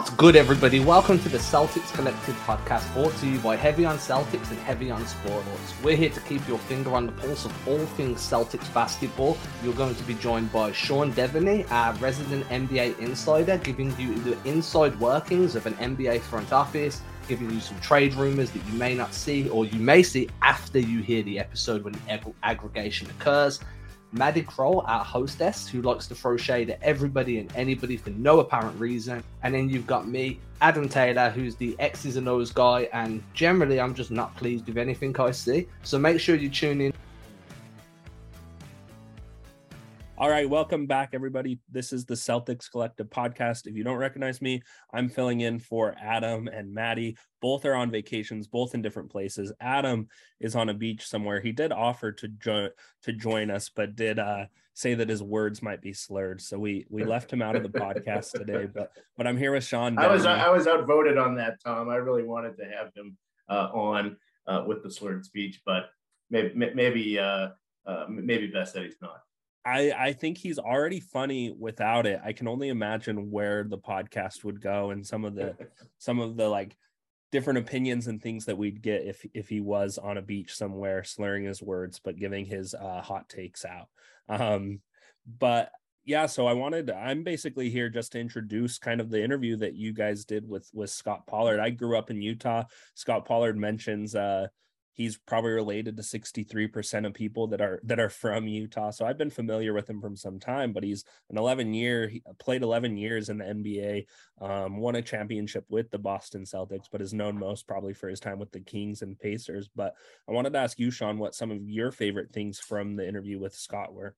What's good, everybody? Welcome to the Celtics Collective podcast brought to you by Heavy on Celtics and Heavy on Sports. We're here to keep your finger on the pulse of all things Celtics basketball. You're going to be joined by Sean Deveney, our resident NBA insider, giving you the inside workings of an NBA front office, giving you some trade rumors that you may not see or you may see after you hear the episode when ag- aggregation occurs. Madi Kroll, our hostess, who likes to throw shade at everybody and anybody for no apparent reason. And then you've got me, Adam Taylor, who's the X's and O's guy. And generally, I'm just not pleased with anything I see. So make sure you tune in All right, welcome back, everybody. This is the Celtics Collective podcast. If you don't recognize me, I'm filling in for Adam and Madi. Both are on vacations, both in different places. Adam is on a beach somewhere. He did offer to join to join us, but did uh, say that his words might be slurred, so we we left him out of the podcast today. But but I'm here with Sean. I was I was outvoted on that, Tom. I really wanted to have him uh, on uh, with the slurred speech, but maybe maybe uh, uh, maybe best that he's not. I I think he's already funny without it. I can only imagine where the podcast would go and some of the some of the like different opinions and things that we'd get if if he was on a beach somewhere slurring his words but giving his uh, hot takes out. Um, but yeah, so I wanted I'm basically here just to introduce kind of the interview that you guys did with with Scot Pollard. I grew up in Utah. Scot Pollard mentions uh he's probably related to 63% of people that are that are from Utah. So I've been familiar with him from some time, but he's an 11 year he played 11 years in the NBA, um, won a championship with the Boston Celtics, but is known most probably for his time with the Kings and Pacers. But I wanted to ask you, Sean, what some of your favorite things from the interview with Scot were.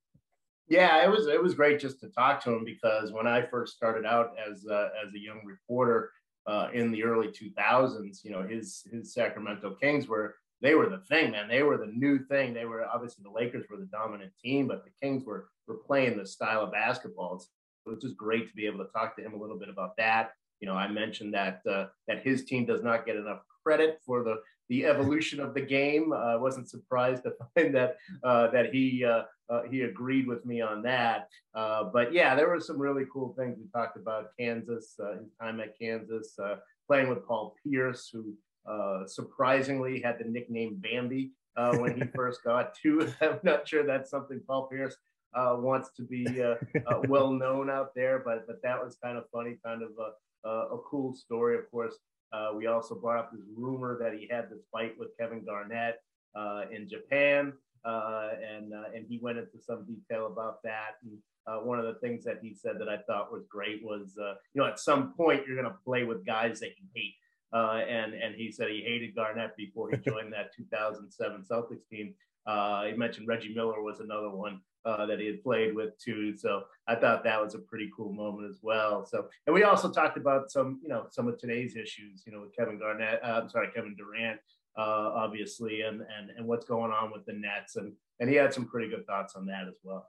Yeah, it was it was great just to talk to him because when I first started out as uh, as a young reporter uh, in the early 2000s, you know, his his Sacramento Kings were they were the thing, man. They were the new thing. They were obviously the Lakers were the dominant team, but the Kings were were playing the style of basketball. It's, it was just great to be able to talk to him a little bit about that. You know, I mentioned that uh, that his team does not get enough credit for the the evolution of the game. Uh, I wasn't surprised to find that uh, that he uh, uh, he agreed with me on that. Uh, but yeah, there were some really cool things we talked about. Kansas, his time at Kansas, playing with Paul Pierce, who uh, surprisingly had the nickname Bambi uh, when he first got to. I'm not sure that's something Paul Pierce uh, wants to be uh, uh, well known out there, but but that was kind of funny, kind of a, a, cool story. Of course, we also brought up this rumor that he had this fight with Kevin Garnett in Japan, and and he went into some detail about that. And, uh, one of the things that he said that I thought was great was, uh, you know, at some point you're going to play with guys that you hate. Uh, and and he said he hated Garnett before he joined that 2007 Celtics team. Uh, he mentioned Reggie Miller was another one uh, that he had played with too. So I thought that was a pretty cool moment as well. So and we also talked about some you know some of today's issues. You know with Kevin Garnett, uh, I'm sorry Kevin Durant. Uh, obviously, and and and what's going on with the Nets, and and he had some pretty good thoughts on that as well.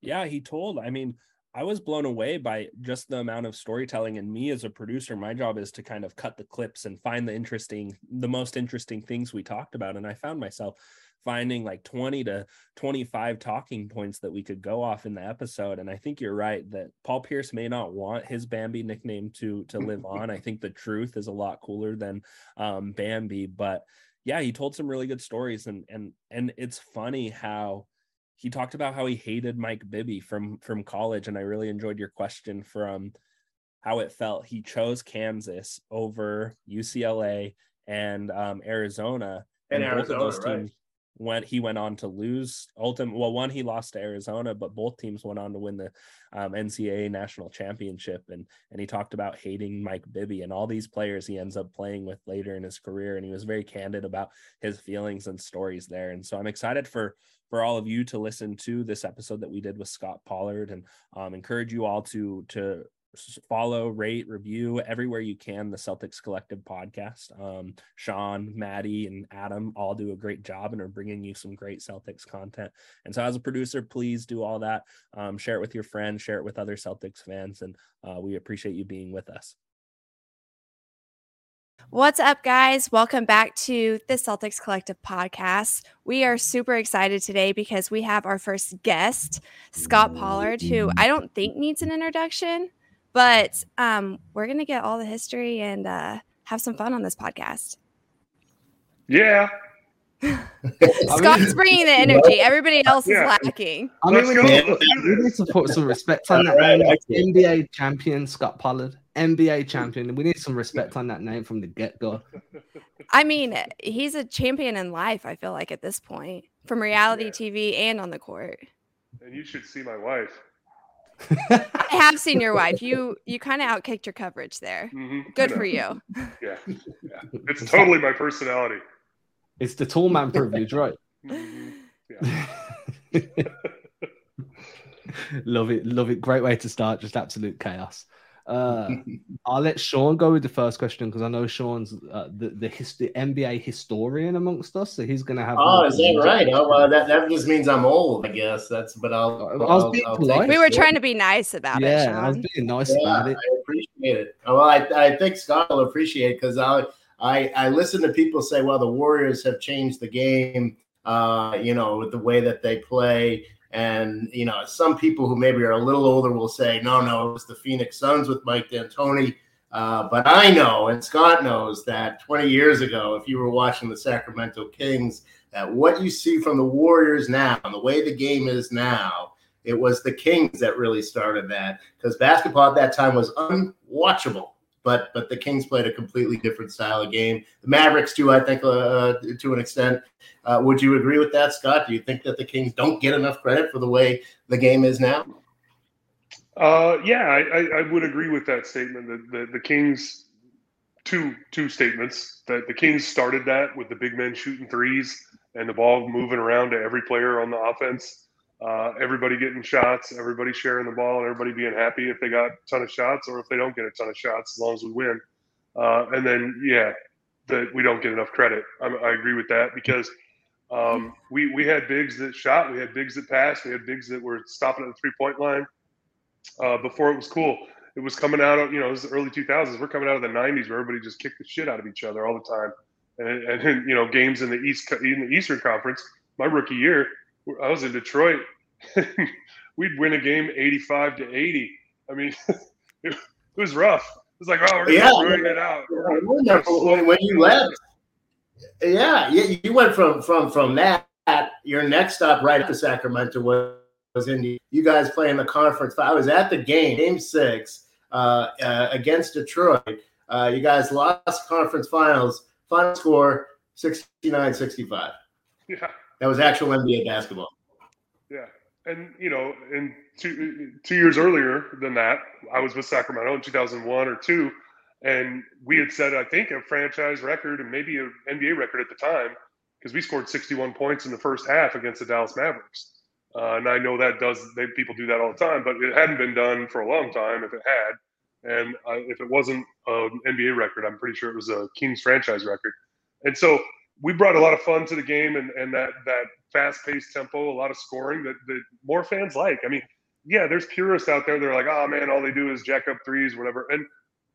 Yeah, he told. I mean, I was blown away by just the amount of storytelling. And me as a producer, my job is to kind of cut the clips and find the interesting, the most interesting things we talked about. And I found myself finding like 20 to 25 talking points that we could go off in the episode and i think you're right that paul pierce may not want his bambi nickname to to live on i think the truth is a lot cooler than um, bambi but yeah he told some really good stories and and and it's funny how he talked about how he hated Mike Bibby from from college, and I really enjoyed your question from how it felt. He chose Kansas over UCLA and um, Arizona, and, and Arizona, both of those right. teams went. He went on to lose. Ultimate. Well, one he lost to Arizona, but both teams went on to win the um, NCAA national championship. And and he talked about hating Mike Bibby and all these players he ends up playing with later in his career. And he was very candid about his feelings and stories there. And so I'm excited for for all of you to listen to this episode that we did with Scot Pollard and um, encourage you all to to follow, rate, review everywhere you can the Celtics Collective podcast. Um, Sean, Madi, and Adam all do a great job and are bringing you some great Celtics content. And so, as a producer, please do all that. Um, share it with your friends, share it with other Celtics fans, and uh, we appreciate you being with us. What's up, guys? Welcome back to the Celtics Collective podcast. We are super excited today because we have our first guest, Scot Pollard, who I don't think needs an introduction, But um, we're gonna get all the history and uh, have some fun on this podcast. Yeah. Scot's bringing the energy. Everybody else is lacking. I mean, we need, Let's do we need this. to put some respect on that Right, name. Like excellent. NBA champion Scot Pollard, NBA champion. And we need some respect on that name from the get go. I mean, he's a champion in life. I feel like at this point, from reality Yeah. TV and on the court. And you should see my wife. I have seen your wife. You you kind of outkicked your coverage there. Mhm. Good for you. Yeah. yeah. It's totally my personality. It's the tall man privilege, right? Mhm. love it, love it. Great way to start. Just absolute chaos. Uh, I'll let Sean go with the first question because I know Sean's uh, the the, his, the NBA historian amongst us, so he's gonna have. Oh, is that right? Oh, well, that, that just means I'm old, I guess. That's but I'll. I was I'll- being I'll polite. We it. were trying to be nice about it, Yeah, I was being nice Yeah, about it. I appreciate it. Well, I, I think Scot will appreciate it because I, I I listen to people say, well, the Warriors have changed the game, uh, you know, with the way that they play. And you know, some people who maybe are a little older will say, no, no, it was the Phoenix Suns with Mike D'Antoni. Uh, but I know, and Scot knows that 20 years ago, if you were watching the Sacramento Kings, that what you see from the Warriors now, and the way the game is now, it was the Kings that really started that because basketball at that time was unwatchable. But but the Kings played a completely different style of game. The Mavericks too, I think, uh, to an extent. Uh, would you agree with that, Scot? Do you think that the Kings don't get enough credit for the way the game is now? Uh, yeah, I, I, I would agree with that statement. That the, the Kings, two two statements that the Kings started that with the big men shooting threes and the ball moving around to every player on the offense. Uh, everybody getting shots, everybody sharing the ball, and everybody being happy if they got a ton of shots or if they don't get a ton of shots, as long as we win. Uh, and then, yeah, that we don't get enough credit. I, I agree with that because um, we we had bigs that shot, we had bigs that passed, we had bigs that were stopping at the three point line uh, before it was cool. It was coming out of you know it was the early 2000s. We're coming out of the 90s where everybody just kicked the shit out of each other all the time, and and you know games in the East in the Eastern Conference. My rookie year, I was in Detroit. We'd win a game 85 to 80. I mean, it, was rough. It was like, oh, we're Yeah. just it out. When, when you left. Yeah, you, you went from from from that. Your next stop right after Sacramento was, was Indy. You guys playing the conference. I was at the game, game six, uh, uh, against Detroit. Uh, you guys lost conference finals. Final score 69-65. Yeah. That was actual NBA basketball. Yeah, and you know, and two two years earlier than that, I was with Sacramento in 2001 or two, and we had set I think a franchise record and maybe an NBA record at the time because we scored 61 points in the first half against the Dallas Mavericks. Uh, and I know that does they people do that all the time, but it hadn't been done for a long time. If it had, and uh, if it wasn't an NBA record, I'm pretty sure it was a Kings franchise record. And so we brought a lot of fun to the game and, and that that fast paced tempo, a lot of scoring that, that more fans like. I mean, yeah, there's purists out there. They're like, oh man, all they do is jack up threes, whatever. And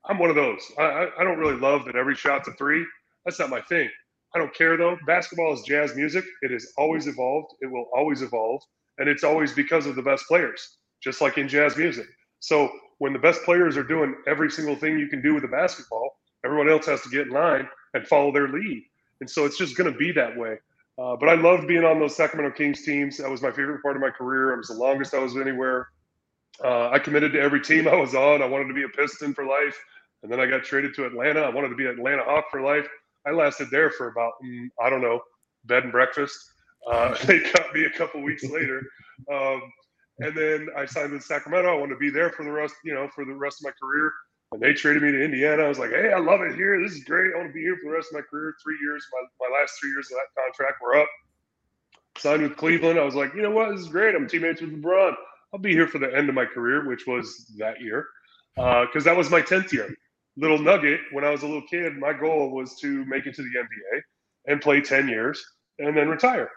I'm one of those. I, I, don't really love that every shot's a three. That's not my thing. I don't care though. Basketball is jazz music. It has always evolved. It will always evolve. And it's always because of the best players, just like in jazz music. So when the best players are doing every single thing you can do with a basketball, everyone else has to get in line and follow their lead. And so it's just going to be that way. Uh, but I loved being on those Sacramento Kings teams. That was my favorite part of my career. It was the longest I was anywhere. Uh, I committed to every team I was on. I wanted to be a Piston for life. And then I got traded to Atlanta. I wanted to be an Atlanta Hawk for life. I lasted there for about, mm, I don't know, bed and breakfast. Uh, they cut me a couple weeks later. Um, and then I signed with Sacramento. I wanted to be there for the rest, you know, for the rest of my career. And they traded me to Indiana. I was like, hey, I love it here. This is great. I want to be here for the rest of my career. Three years, my, my last three years of that contract were up. Signed with Cleveland. I was like, you know what? This is great. I'm teammates with LeBron. I'll be here for the end of my career, which was that year, because uh, that was my 10th year. Little nugget when I was a little kid, my goal was to make it to the NBA and play 10 years and then retire.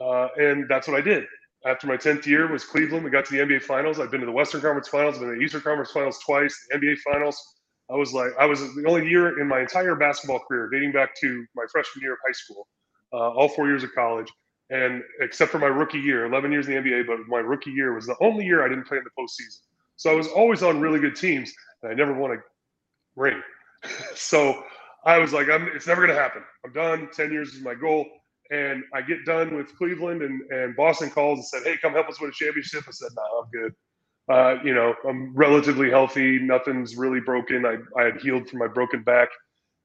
Uh, and that's what I did. After my 10th year was Cleveland. We got to the NBA Finals. I've been to the Western Conference Finals, been to the Eastern Conference Finals twice, the NBA Finals. I was like, I was the only year in my entire basketball career, dating back to my freshman year of high school, uh, all four years of college, and except for my rookie year, 11 years in the NBA, but my rookie year was the only year I didn't play in the postseason. So I was always on really good teams, and I never won a ring. so I was like, I'm, it's never going to happen. I'm done. 10 years is my goal. And I get done with Cleveland, and, and Boston calls and said, Hey, come help us win a championship. I said, No, nah, I'm good. Uh, you know, I'm relatively healthy. Nothing's really broken. I, I had healed from my broken back.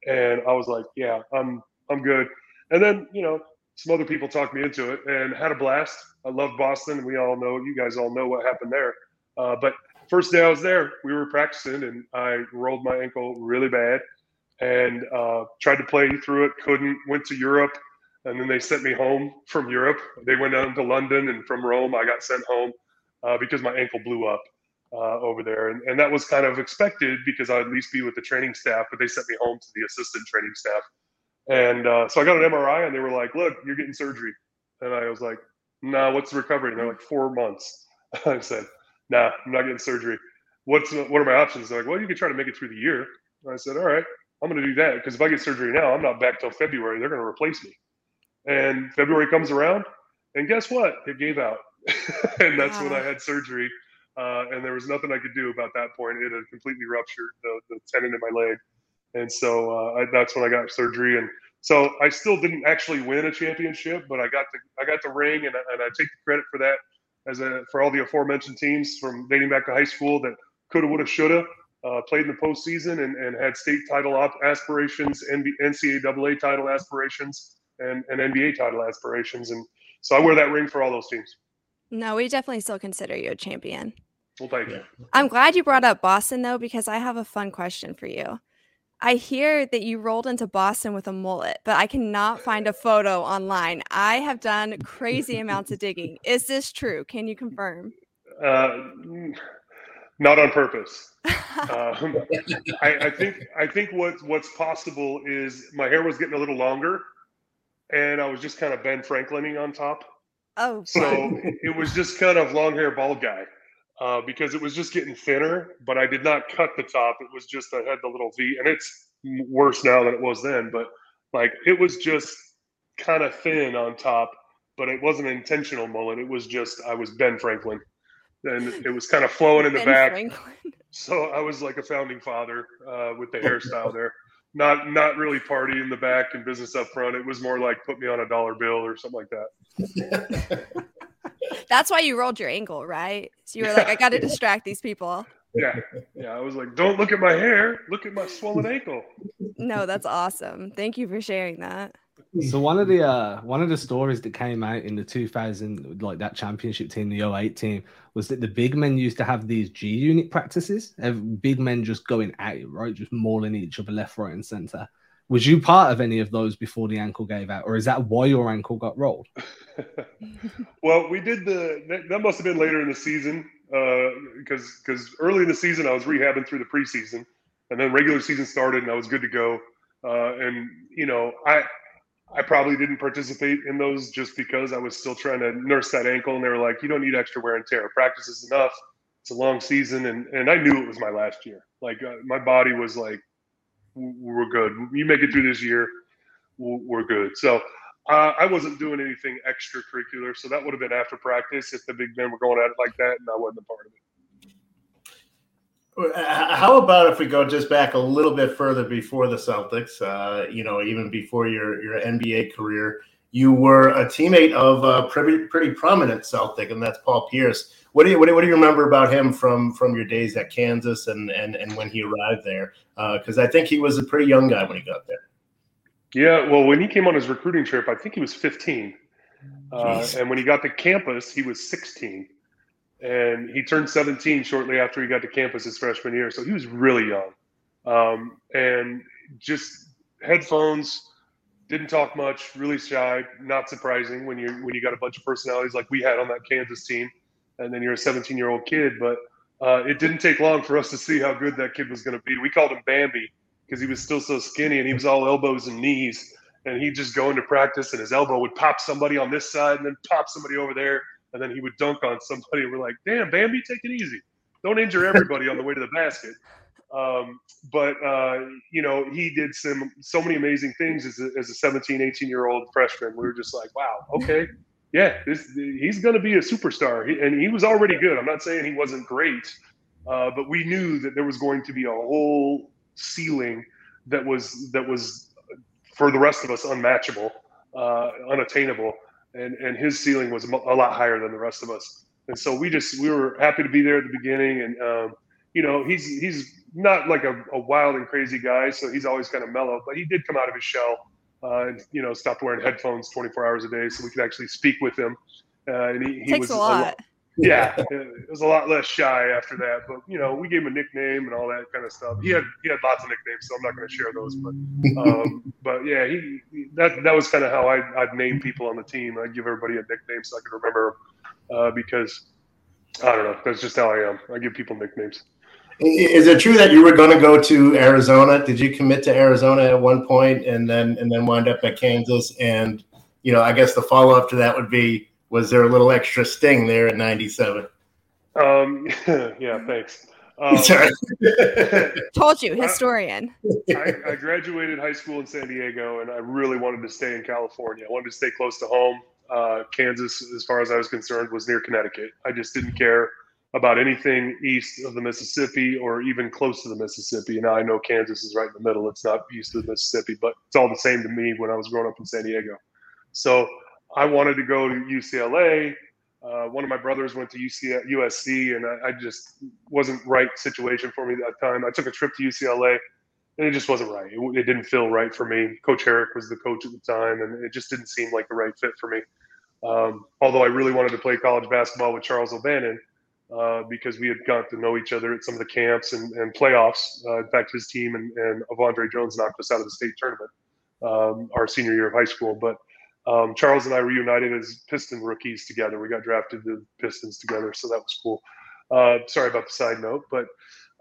And I was like, Yeah, I'm, I'm good. And then, you know, some other people talked me into it and had a blast. I love Boston. We all know, you guys all know what happened there. Uh, but first day I was there, we were practicing and I rolled my ankle really bad and uh, tried to play through it. Couldn't. Went to Europe, and then they sent me home from Europe. They went down to London, and from Rome, I got sent home uh, because my ankle blew up uh, over there, and, and that was kind of expected because I'd at least be with the training staff. But they sent me home to the assistant training staff, and uh, so I got an MRI, and they were like, "Look, you're getting surgery," and I was like, "Nah, what's the recovery?" And they're like, four months." I said, "Nah, I'm not getting surgery." What's what are my options? They're like, "Well, you can try to make it through the year." And I said, "All right." I'm going to do that because if I get surgery now, I'm not back till February. They're going to replace me. And February comes around, and guess what? It gave out, and that's wow. when I had surgery. Uh, and there was nothing I could do about that point. It had completely ruptured the, the tendon in my leg, and so uh, I, that's when I got surgery. And so I still didn't actually win a championship, but I got the I got the ring, and, and I take the credit for that as a for all the aforementioned teams from dating back to high school that coulda, woulda, shoulda uh, played in the postseason and, and had state title aspirations, and NCAA title aspirations, and, and NBA title aspirations. And so I wear that ring for all those teams. No, we definitely still consider you a champion. Well, thank you. I'm glad you brought up Boston, though, because I have a fun question for you. I hear that you rolled into Boston with a mullet, but I cannot find a photo online. I have done crazy amounts of digging. Is this true? Can you confirm? Uh, not on purpose. um, I, I, think I think what what's possible is my hair was getting a little longer, and I was just kind of Ben Franklining on top. Oh, so it was just kind of long hair bald guy uh, because it was just getting thinner. But I did not cut the top; it was just I had the little V, and it's worse now than it was then. But like it was just kind of thin on top, but it wasn't intentional mullet. It was just I was Ben Franklin and it was kind of flowing in the ben back. Franklin. So I was like a founding father uh, with the hairstyle there. Not not really party in the back and business up front. It was more like put me on a dollar bill or something like that. That's why you rolled your ankle, right? So you were like, I got to distract these people. Yeah, yeah. I was like, don't look at my hair. Look at my swollen ankle. No, that's awesome. Thank you for sharing that. So one of the uh, one of the stories that came out in the 2000 like that championship team, the 08 team, was that the big men used to have these G unit practices. Big men just going at it, right, just mauling each other left, right, and center. Was you part of any of those before the ankle gave out, or is that why your ankle got rolled? well, we did the that, that, must have been later in the season because uh, because early in the season I was rehabbing through the preseason, and then regular season started and I was good to go. Uh, and you know, I I probably didn't participate in those just because I was still trying to nurse that ankle, and they were like, "You don't need extra wear and tear. Practice is enough. It's a long season." And and I knew it was my last year. Like uh, my body was like, "We're good. You make it through this year, we're good." So uh, I wasn't doing anything extracurricular, so that would have been after practice if the big men were going at it like that, and I wasn't a part of it. How about if we go just back a little bit further before the Celtics? Uh, you know, even before your your NBA career, you were a teammate of a pretty pretty prominent Celtic, and that's Paul Pierce. What do you what do, what do you remember about him from from your days at Kansas and and and when he arrived there? Because uh, I think he was a pretty young guy when he got there. Yeah, well, when he came on his recruiting trip, I think he was 15, uh, and when he got to campus, he was 16 and he turned 17 shortly after he got to campus his freshman year. So he was really young, um, and just headphones. Didn't talk much. Really shy. Not surprising when you when you got a bunch of personalities like we had on that Kansas team, and then you're a 17 year old kid. But uh, it didn't take long for us to see how good that kid was going to be. We called him Bambi because he was still so skinny and he was all elbows and knees. And he'd just go into practice and his elbow would pop somebody on this side and then pop somebody over there and then he would dunk on somebody. We're like, damn, Bambi, take it easy. Don't injure everybody on the way to the basket. Um, but uh, you know, he did some so many amazing things as a, as a 17, 18 year old freshman. We were just like, wow, okay, yeah, this, he's going to be a superstar. He, and he was already good. I'm not saying he wasn't great, uh, but we knew that there was going to be a whole ceiling that was that was for the rest of us unmatchable, uh, unattainable, and and his ceiling was a lot higher than the rest of us. And so we just we were happy to be there at the beginning, and um, you know he's he's not like a, a, wild and crazy guy, so he's always kind of mellow. But he did come out of his shell, uh, and you know stopped wearing headphones 24 hours a day, so we could actually speak with him. Uh, and he, he Takes was a lot. A, yeah, it was a lot less shy after that. But you know, we gave him a nickname and all that kind of stuff. He had he had lots of nicknames, so I'm not going to share those. But um, but yeah, he, he that that was kind of how I I'd name people on the team. I'd give everybody a nickname so I could remember uh, because I don't know. That's just how I am. I give people nicknames. Is it true that you were going to go to Arizona? Did you commit to Arizona at one point and then and then wind up at Kansas? And you know, I guess the follow up to that would be was there a little extra sting there at 97? Um, yeah, thanks. Um, Sorry. Told you, historian. I, I, graduated high school in San Diego, and I really wanted to stay in California. I wanted to stay close to home. Uh, Kansas, as far as I was concerned, was near Connecticut. I just didn't care about anything east of the Mississippi or even close to the Mississippi. And now I know Kansas is right in the middle. It's not east of the Mississippi, but it's all the same to me when I was growing up in San Diego. So I wanted to go to UCLA. Uh, one of my brothers went to UC, USC, and I, I, just wasn't right situation for me at that time. I took a trip to UCLA, and it just wasn't right. It, it, didn't feel right for me. Coach Harrick was the coach at the time, and it just didn't seem like the right fit for me. Um, although I really wanted to play college basketball with Charles O'Bannon uh, because we had got to know each other at some of the camps and, and playoffs. Uh, in fact, his team and, and Avondre Jones knocked us out of the state tournament um, our senior year of high school, but um, Charles and I reunited as Piston rookies together. We got drafted to the Pistons together, so that was cool. Uh, sorry about the side note, but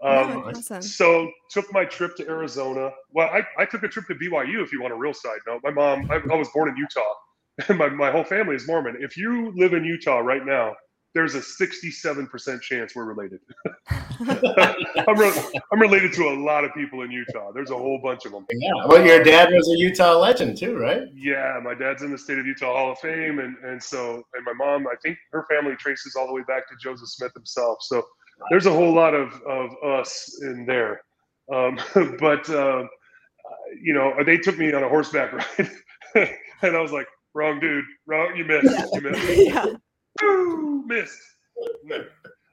um, awesome. so took my trip to Arizona. Well, I, I took a trip to BYU. If you want a real side note, my mom. I, I was born in Utah, and my my whole family is Mormon. If you live in Utah right now, there's a 67% chance we're related. I'm, re- I'm related to a lot of people in Utah. There's a whole bunch of them. Yeah. Well, your dad was a Utah legend too, right? Yeah. My dad's in the state of Utah Hall of Fame. And, and so, and my mom, I think her family traces all the way back to Joseph Smith himself. So there's a whole lot of, of us in there. Um, but, uh, you know, they took me on a horseback ride and I was like, wrong dude, wrong, you missed, you missed. yeah. Woo, missed. No.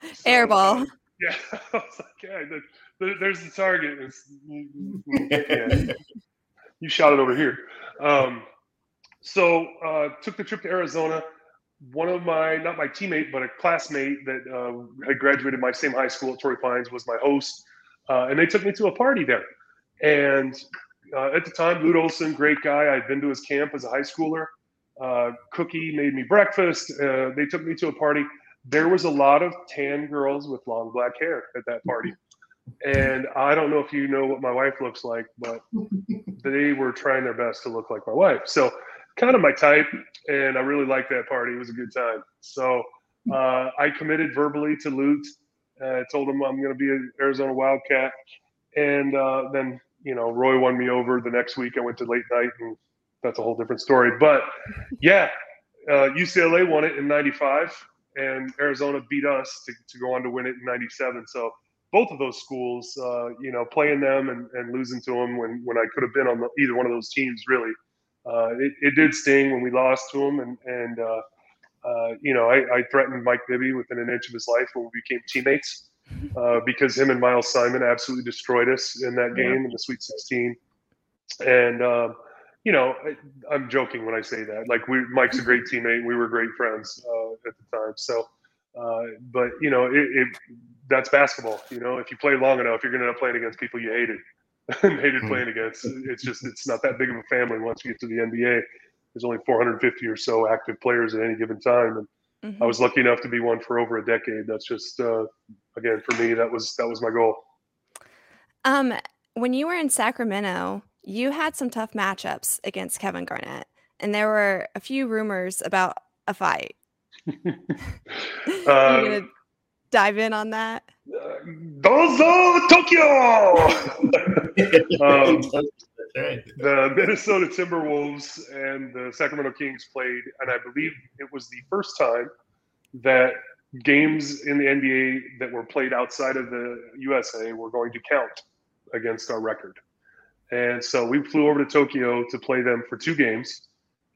So, Airball. Yeah, I was like, yeah, the, the, there's the target. Yeah. you shot it over here. Um, so uh, took the trip to Arizona. One of my, not my teammate, but a classmate that uh, had graduated my same high school at Torrey Pines was my host, uh, and they took me to a party there. And uh, at the time, Lute Olson, great guy. I'd been to his camp as a high schooler. Uh, Cookie made me breakfast. Uh, they took me to a party. There was a lot of tan girls with long black hair at that party. And I don't know if you know what my wife looks like, but they were trying their best to look like my wife. So, kind of my type. And I really liked that party. It was a good time. So, uh, I committed verbally to Lute. I told him I'm going to be an Arizona Wildcat. And uh, then, you know, Roy won me over the next week. I went to late night and that's a whole different story. But yeah, uh, UCLA won it in '95, and Arizona beat us to, to go on to win it in '97. So both of those schools, uh, you know, playing them and, and losing to them when, when I could have been on the, either one of those teams, really, uh, it, it did sting when we lost to them. And, and uh, uh, you know, I, I, threatened Mike Bibby within an inch of his life when we became teammates uh, because him and Miles Simon absolutely destroyed us in that game in the Sweet 16. And, um, you know, I'm joking when I say that. Like, we, Mike's a great teammate. We were great friends uh, at the time. So, uh, but you know, it, it, that's basketball. You know, if you play long enough, you're going to end up playing against people you hated and hated mm-hmm. playing against. It's just it's not that big of a family once you get to the NBA. There's only 450 or so active players at any given time, and mm-hmm. I was lucky enough to be one for over a decade. That's just uh, again for me. That was that was my goal. Um, when you were in Sacramento, you had some tough matchups against Kevin Garnett, and there were a few rumors about a fight. Are uh, you gonna dive in on that? Dozo Tokyo. um, the Minnesota Timberwolves and the Sacramento Kings played, and I believe it was the first time that games in the NBA that were played outside of the USA were going to count against our record. And so we flew over to Tokyo to play them for two games,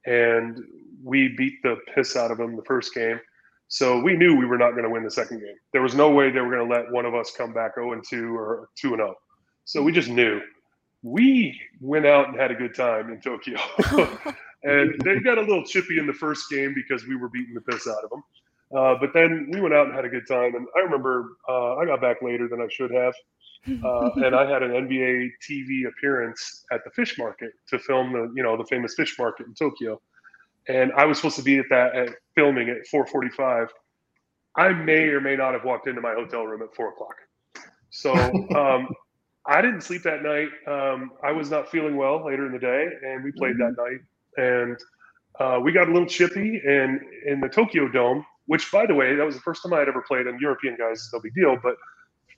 and we beat the piss out of them the first game. So we knew we were not going to win the second game. There was no way they were going to let one of us come back 0 and 2 or 2 and 0. So we just knew. We went out and had a good time in Tokyo. and they got a little chippy in the first game because we were beating the piss out of them. Uh, but then we went out and had a good time. And I remember uh, I got back later than I should have. Uh, and I had an NBA TV appearance at the fish market to film the, you know, the famous fish market in Tokyo. And I was supposed to be at that at filming at 4:45. I may or may not have walked into my hotel room at four o'clock. So um, I didn't sleep that night. Um, I was not feeling well later in the day, and we played that night. And uh, we got a little chippy. And in the Tokyo Dome, which, by the way, that was the first time I had ever played. And European guys, no big deal, but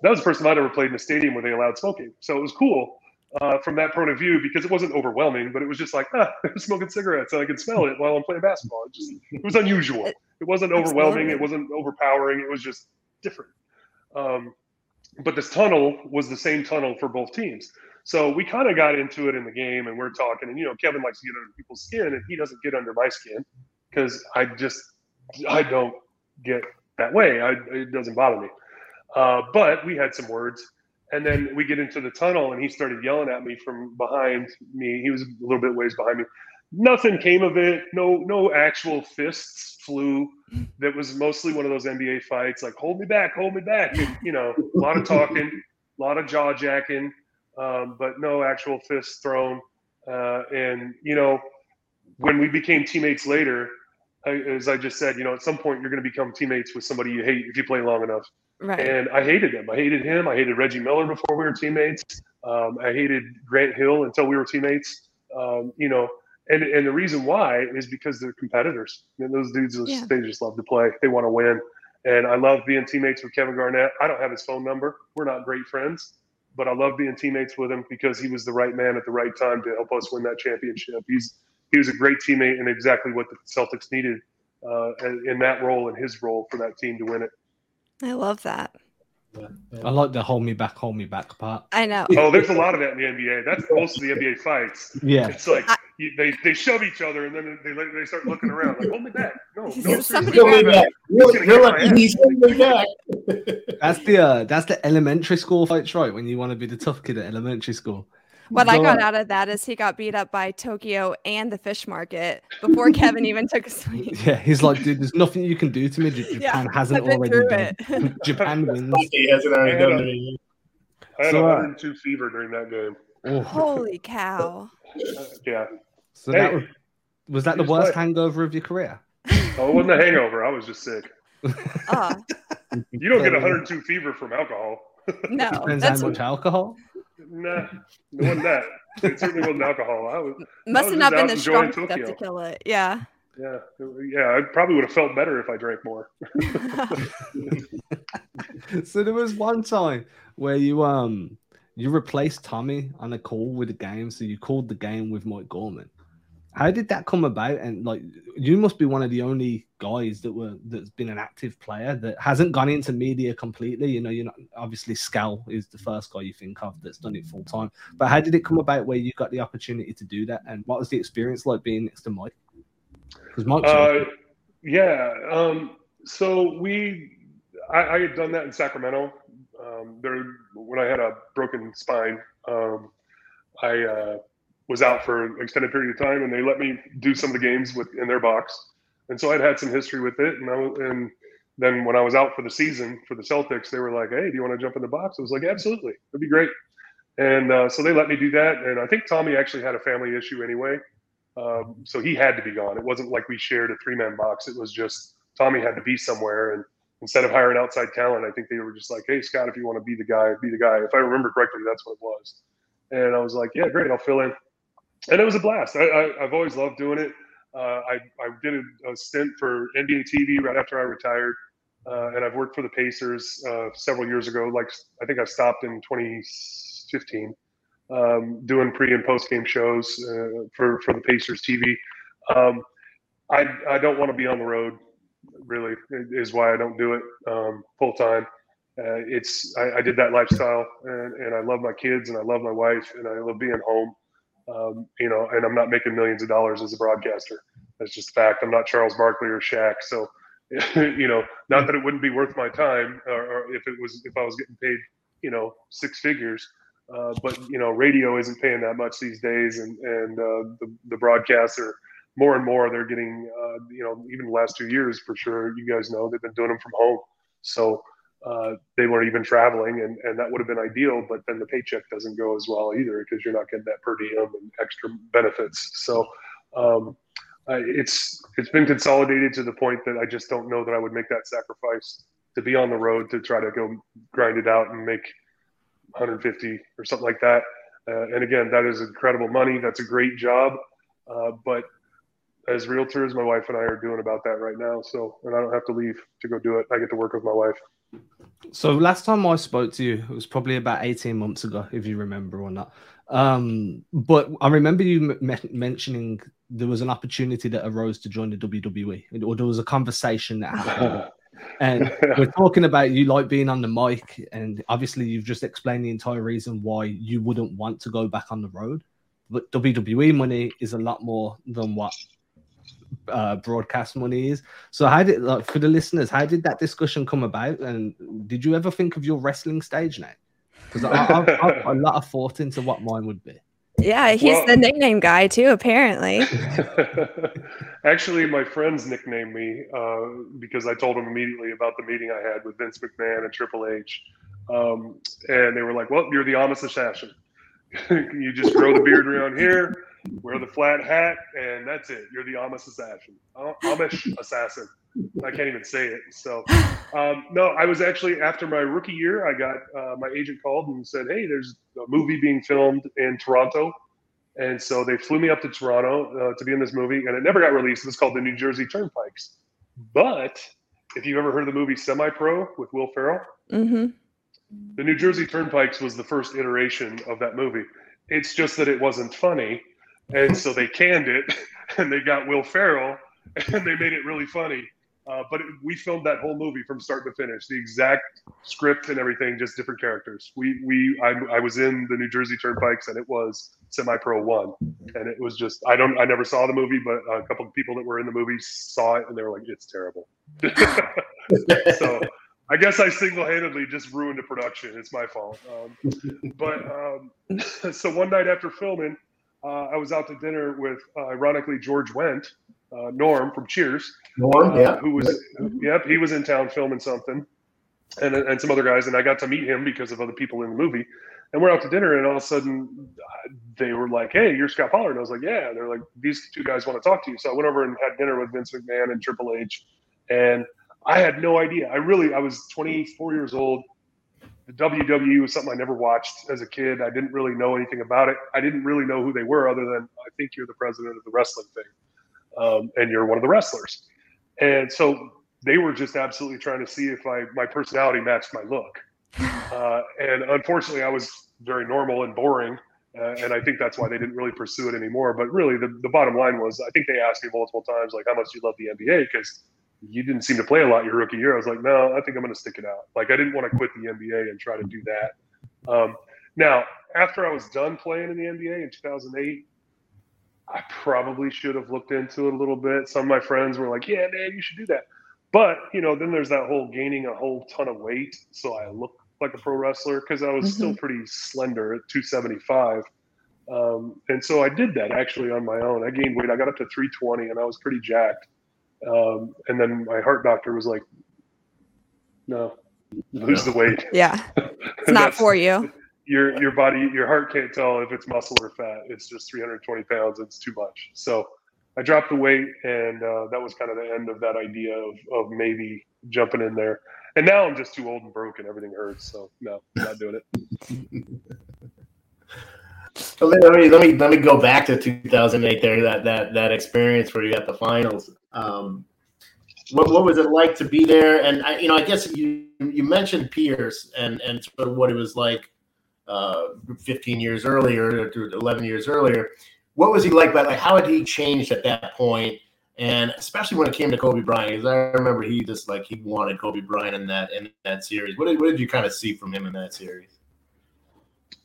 that was the first time I'd ever played in a stadium where they allowed smoking. So it was cool uh, from that point of view because it wasn't overwhelming, but it was just like, ah, I'm smoking cigarettes and I can smell it while I'm playing basketball. It, just, it was unusual. It wasn't overwhelming. It wasn't overpowering. It was just different. Um, but this tunnel was the same tunnel for both teams. So we kind of got into it in the game and we're talking. And, you know, Kevin likes to get under people's skin and he doesn't get under my skin because I just, I don't get that way. I, it doesn't bother me. Uh, but we had some words. And then we get into the tunnel and he started yelling at me from behind me. He was a little bit ways behind me. Nothing came of it. No, no actual fists flew. That was mostly one of those NBA fights, like hold me back, hold me back. And, you know, a lot of talking, a lot of jaw jacking, um, but no actual fists thrown. Uh, and you know, when we became teammates later, I, as I just said, you know, at some point you're going to become teammates with somebody you hate if you play long enough. Right. And I hated him. I hated him. I hated Reggie Miller before we were teammates. Um, I hated Grant Hill until we were teammates. Um, you know, and and the reason why is because they're competitors. And those dudes, Yeah. they just love to play. They want to win. And I love being teammates with Kevin Garnett. I don't have his phone number. We're not great friends, but I love being teammates with him because he was the right man at the right time to help us win that championship. He's he was a great teammate and exactly what the Celtics needed uh, in that role and his role for that team to win it. I love that. I like the hold me back, hold me back part. I know. Oh, there's a lot of that in the NBA. That's most of the NBA fights. Yeah. It's like I- you, they, they shove each other and then they they start looking around like hold me back. No, no, Somebody hold me back. You're, you're like, he's holding me back. That's the uh, that's the elementary school fights, right? When you want to be the tough kid at elementary school. What I got uh, out of that is he got beat up by Tokyo and the fish market before Kevin even took a swing. Yeah, he's like, dude, there's nothing you can do to me. that Yeah, Japan hasn't already through done. it. Japan wins. He hasn't already done it. I had So, uh, 102 fever during that game. Oh, Holy cow. Uh, yeah. so that Hey, was was that the worst play. hangover of your career? Oh, it wasn't a hangover. I was just sick. Oh, You don't get 102 fever from alcohol. no. Depends That's how much alcohol. Nah, it wasn't that. It certainly wasn't alcohol. I was, must was have not been the strong enjoying stuff to kill it. Yeah. yeah, yeah. I probably would have felt better if I drank more. so there was one time where you um you replaced Tommy on a call with the game, so you called the game with Mike Gorman. How did that come about? And like, you must be one of the only guys that were that's been an active player that hasn't gone into media completely. You know, you're not obviously Scal is the first guy you think of that's done it full time. But how did it come about where you got the opportunity to do that? And what was the experience like being next to Mike? Because Mike's Uh, yeah. Um, so we, I, I had done that in Sacramento. Um, there, when I had a broken spine, um, I uh, was out for an extended period of time, and they let me do some of the games with in their box, and so I'd had some history with it. And I and then when I was out for the season for the Celtics, they were like, "Hey, do you want to jump in the box?" I was like, "Absolutely, it'd be great." And uh, so they let me do that. And I think Tommy actually had a family issue anyway. Um, so he had to be gone. It wasn't like we shared a three man box. It was just Tommy had to be somewhere. And instead of hiring outside talent, I think they were just like, hey, Scot, if you want to be the guy, be the guy. If I remember correctly, that's what it was. And I was like, yeah, great, I'll fill in. And it was a blast. I, I've always loved doing it. Uh, I, I did a, a stint for NBA TV right after I retired. Uh, and I've worked for the Pacers uh, several years ago. Like I think I stopped in 2015 um, doing pre and post game shows uh, for for the Pacers TV. Um, I I don't want to be on the road really is why I don't do it um, full time. Uh, it's I, I, did that lifestyle, and, and I love my kids, and I love my wife, and I love being home. Um, you know, and I'm not making millions of dollars as a broadcaster. That's just fact. I'm not Charles Barkley or Shaq, so you know, not that it wouldn't be worth my time, or, or if it was if I was getting paid, you know, six figures. Uh, but you know, radio isn't paying that much these days, and and uh, the the broadcasts are more and more. They're getting, uh, you know, even the last two years for sure. You guys know they've been doing them from home, so uh, they weren't even traveling, and and that would have been ideal. But then the paycheck doesn't go as well either because you're not getting that per diem and extra benefits. So. Um, it's it's been consolidated to the point that I just don't know that I would make that sacrifice to be on the road to try to go grind it out and make 150 or something like that. Uh, and again, that is incredible money. That's a great job. Uh, but as realtors, my wife and I are doing about that right now. So, and I don't have to leave to go do it. I get to work with my wife. So last time I spoke to you, it was probably about 18 months ago, if you remember or not. Um, but I remember you m- mentioning there was an opportunity that arose to join the WWE, or there was a conversation that happened. and we're talking about you like being on the mic, and obviously you've just explained the entire reason why you wouldn't want to go back on the road. But WWE money is a lot more than what uh, broadcast money is. So, how did like for the listeners, how did that discussion come about? And did you ever think of your wrestling stage name? Because I've, I've a lot of thought into what mine would be. Yeah, he's well, the nickname guy too, apparently. Actually, my friends nicknamed me uh, because I told them immediately about the meeting I had with Vince McMahon and Triple H. Um, and they were like, well, you're the Amish assassin. Can you just grow the beard around here, wear the flat hat, and that's it. You're the Amish assassin. Amish assassin. I can't even say it. So, um, no, I was actually after my rookie year. I got uh, my agent called and said, "Hey, there's a movie being filmed in Toronto," and so they flew me up to Toronto uh, to be in this movie, and it never got released. It was called the New Jersey Turnpikes. But if you've ever heard of the movie Semi Pro with Will Ferrell, mm-hmm. the New Jersey Turnpikes was the first iteration of that movie. It's just that it wasn't funny, and so they canned it, and they got Will Ferrell, and they made it really funny uh, but it, we filmed that whole movie from start to finish, the exact script and everything, just different characters. We we I, I was in the New Jersey Turnpikes and it was Semi Pro One, and it was just I don't I never saw the movie, but a couple of people that were in the movie saw it and they were like, it's terrible. so I guess I single handedly just ruined the production. It's my fault. Um, but um, so one night after filming, uh, I was out to dinner with uh, ironically George Wendt uh, Norm from Cheers. Norm, uh, yeah. Who was, yep, he was in town filming something, and and some other guys, and I got to meet him because of other people in the movie. And we're out to dinner, and all of a sudden, they were like, "Hey, you're Scot Pollard." And I was like, "Yeah." And they're like, "These two guys want to talk to you." So I went over and had dinner with Vince McMahon and Triple H, and I had no idea. I really, I was 24 years old. The WWE was something I never watched as a kid. I didn't really know anything about it. I didn't really know who they were, other than I think you're the president of the wrestling thing um, and you're one of the wrestlers. And so they were just absolutely trying to see if I my personality matched my look. Uh, and unfortunately, I was very normal and boring. Uh, and I think that's why they didn't really pursue it anymore. But really, the, the bottom line was I think they asked me multiple times, like, how much do you love the NBA? Because you didn't seem to play a lot your rookie year. I was like, no, I think I'm going to stick it out. Like, I didn't want to quit the NBA and try to do that. Um, now, after I was done playing in the NBA in 2008, I probably should have looked into it a little bit. Some of my friends were like, "Yeah, man, you should do that." But you know, then there's that whole gaining a whole ton of weight, so I look like a pro wrestler because I was mm-hmm. still pretty slender at 275. Um, and so I did that actually on my own. I gained weight. I got up to 320, and I was pretty jacked. Um, and then my heart doctor was like, "No, lose the weight." Yeah, it's not for you. Your your body your heart can't tell if it's muscle or fat. It's just 320 pounds. It's too much. So i dropped the weight and uh, that was kind of the end of that idea of, of maybe jumping in there. And now i'm just too old and broken everything hurts. So no not doing it. So let me let me let me go back to 2008 there that that that experience where you got the finals um, what, what was it like to be there and I, you know i guess you you mentioned pierce and and sort of what it was like uh, 15 years earlier, 11 years earlier. What was he like? But like, how had he changed at that point? and especially when it came to Kobe Bryant, because I remember he just like he wanted Kobe Bryant in that in that series. What did what did you kind of see from him in that series?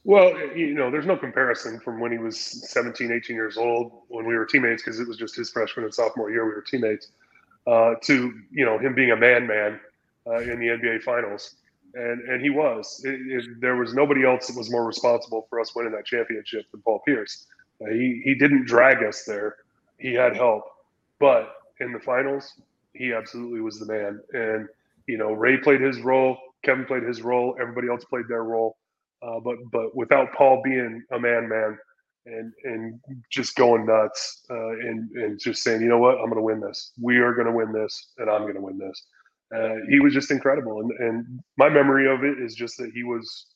Well, you know, there's no comparison from when he was 17, 18 years old when we were teammates because it was just his freshman and sophomore year we were teammates. Uh, to you know him being a man man uh, in the NBA Finals, and and he was. It, it, there was nobody else that was more responsible for us winning that championship than Paul Pierce. Uh, he he didn't drag us there. He had help, but in the finals, he absolutely was the man. And you know, Ray played his role, Kevin played his role, everybody else played their role. Uh, but but without Paul being a man man and and just going nuts uh, and and just saying, you know what, I'm going to win this. We are going to win this, and I'm going to win this. Uh, he was just incredible, and and my memory of it is just that he was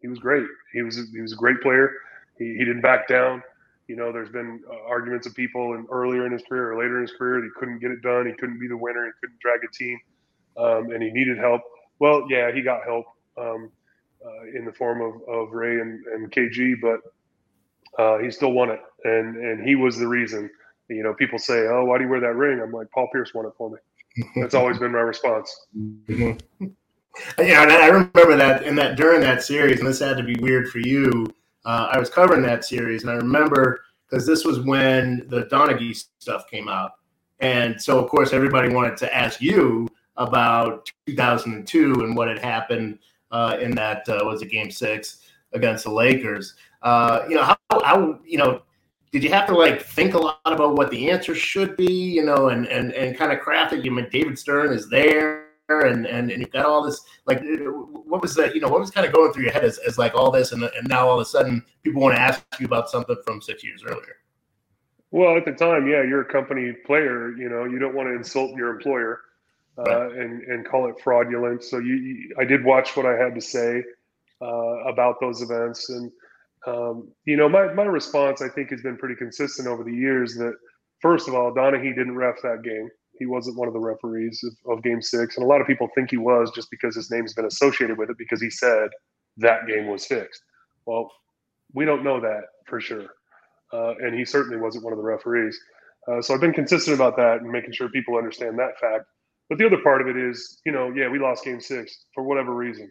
he was great. He was he was a great player. He, he didn't back down. You know, there's been uh, arguments of people and earlier in his career or later in his career that he couldn't get it done. He couldn't be the winner. He couldn't drag a team, um, and he needed help. Well, yeah, he got help um, uh, in the form of, of Ray and, and KG, but uh, he still won it, and and he was the reason. You know, people say, "Oh, why do you wear that ring?" I'm like, Paul Pierce won it for me. That's always been my response. Yeah, and I remember that in that during that series, and this had to be weird for you. Uh, I was covering that series, and I remember because this was when the Donaghy stuff came out, and so of course everybody wanted to ask you about 2002 and what had happened uh, in that uh, was a Game Six against the Lakers. Uh, you know, how, how, you know, did you have to like think a lot about what the answer should be, you know, and and and kind of craft it? You mean David Stern is there, and and, and you've got all this like, what was that? You know, what was kind of going through your head as, as like all this, and and now all of a sudden people want to ask you about something from six years earlier. Well, at the time, yeah, you're a company player. You know, you don't want to insult your employer uh, and and call it fraudulent. So you, you, I did watch what I had to say uh, about those events. And, um, you know, my, my response, I think, has been pretty consistent over the years that, first of all, Donaghy didn't ref that game. He wasn't one of the referees of, of game six. And a lot of people think he was just because his name's been associated with it because he said that game was fixed. Well, we don't know that for sure. Uh, and he certainly wasn't one of the referees. Uh, so I've been consistent about that and making sure people understand that fact. But the other part of it is, you know, yeah, we lost game six for whatever reason.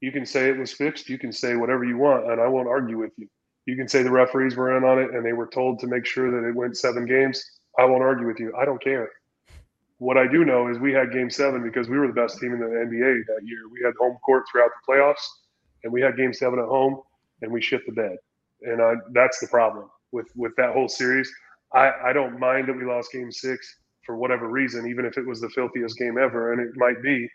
You can say it was fixed. You can say whatever you want, and I won't argue with you. You can say the referees were in on it and they were told to make sure that it went seven games. I won't argue with you. I don't care. What I do know is we had game seven because we were the best team in the NBA that year. We had home court throughout the playoffs, and we had game seven at home, and we shit the bed. And I, that's the problem with, with that whole series. I, I don't mind that we lost game six for whatever reason, even if it was the filthiest game ever, and it might be.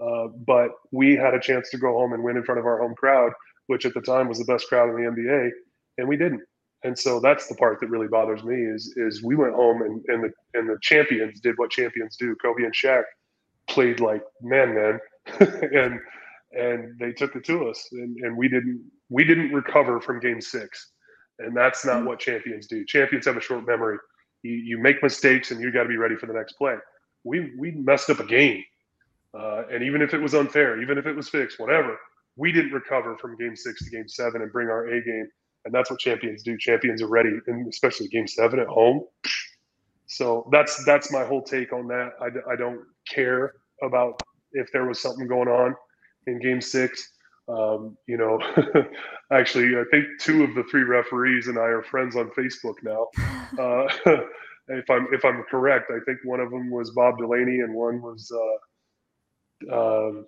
Uh, but we had a chance to go home and win in front of our home crowd, which at the time was the best crowd in the NBA, and we didn't. And so that's the part that really bothers me is is we went home and, and the and the champions did what champions do. Kobe and Shaq played like man man and and they took it to us and, and we didn't we didn't recover from game six. And that's not what champions do. Champions have a short memory. You, you make mistakes and you got to be ready for the next play. We we messed up a game uh, and even if it was unfair, even if it was fixed, whatever, we didn't recover from game six to game seven and bring our A game. And that's what champions do. Champions are ready, and especially game seven at home. So that's that's my whole take on that. I, I don't care about if there was something going on in game six. Um, you know, actually, I think two of the three referees and I are friends on Facebook now. Uh, if I'm if I'm correct, I think one of them was Bob Delaney and one was uh, um,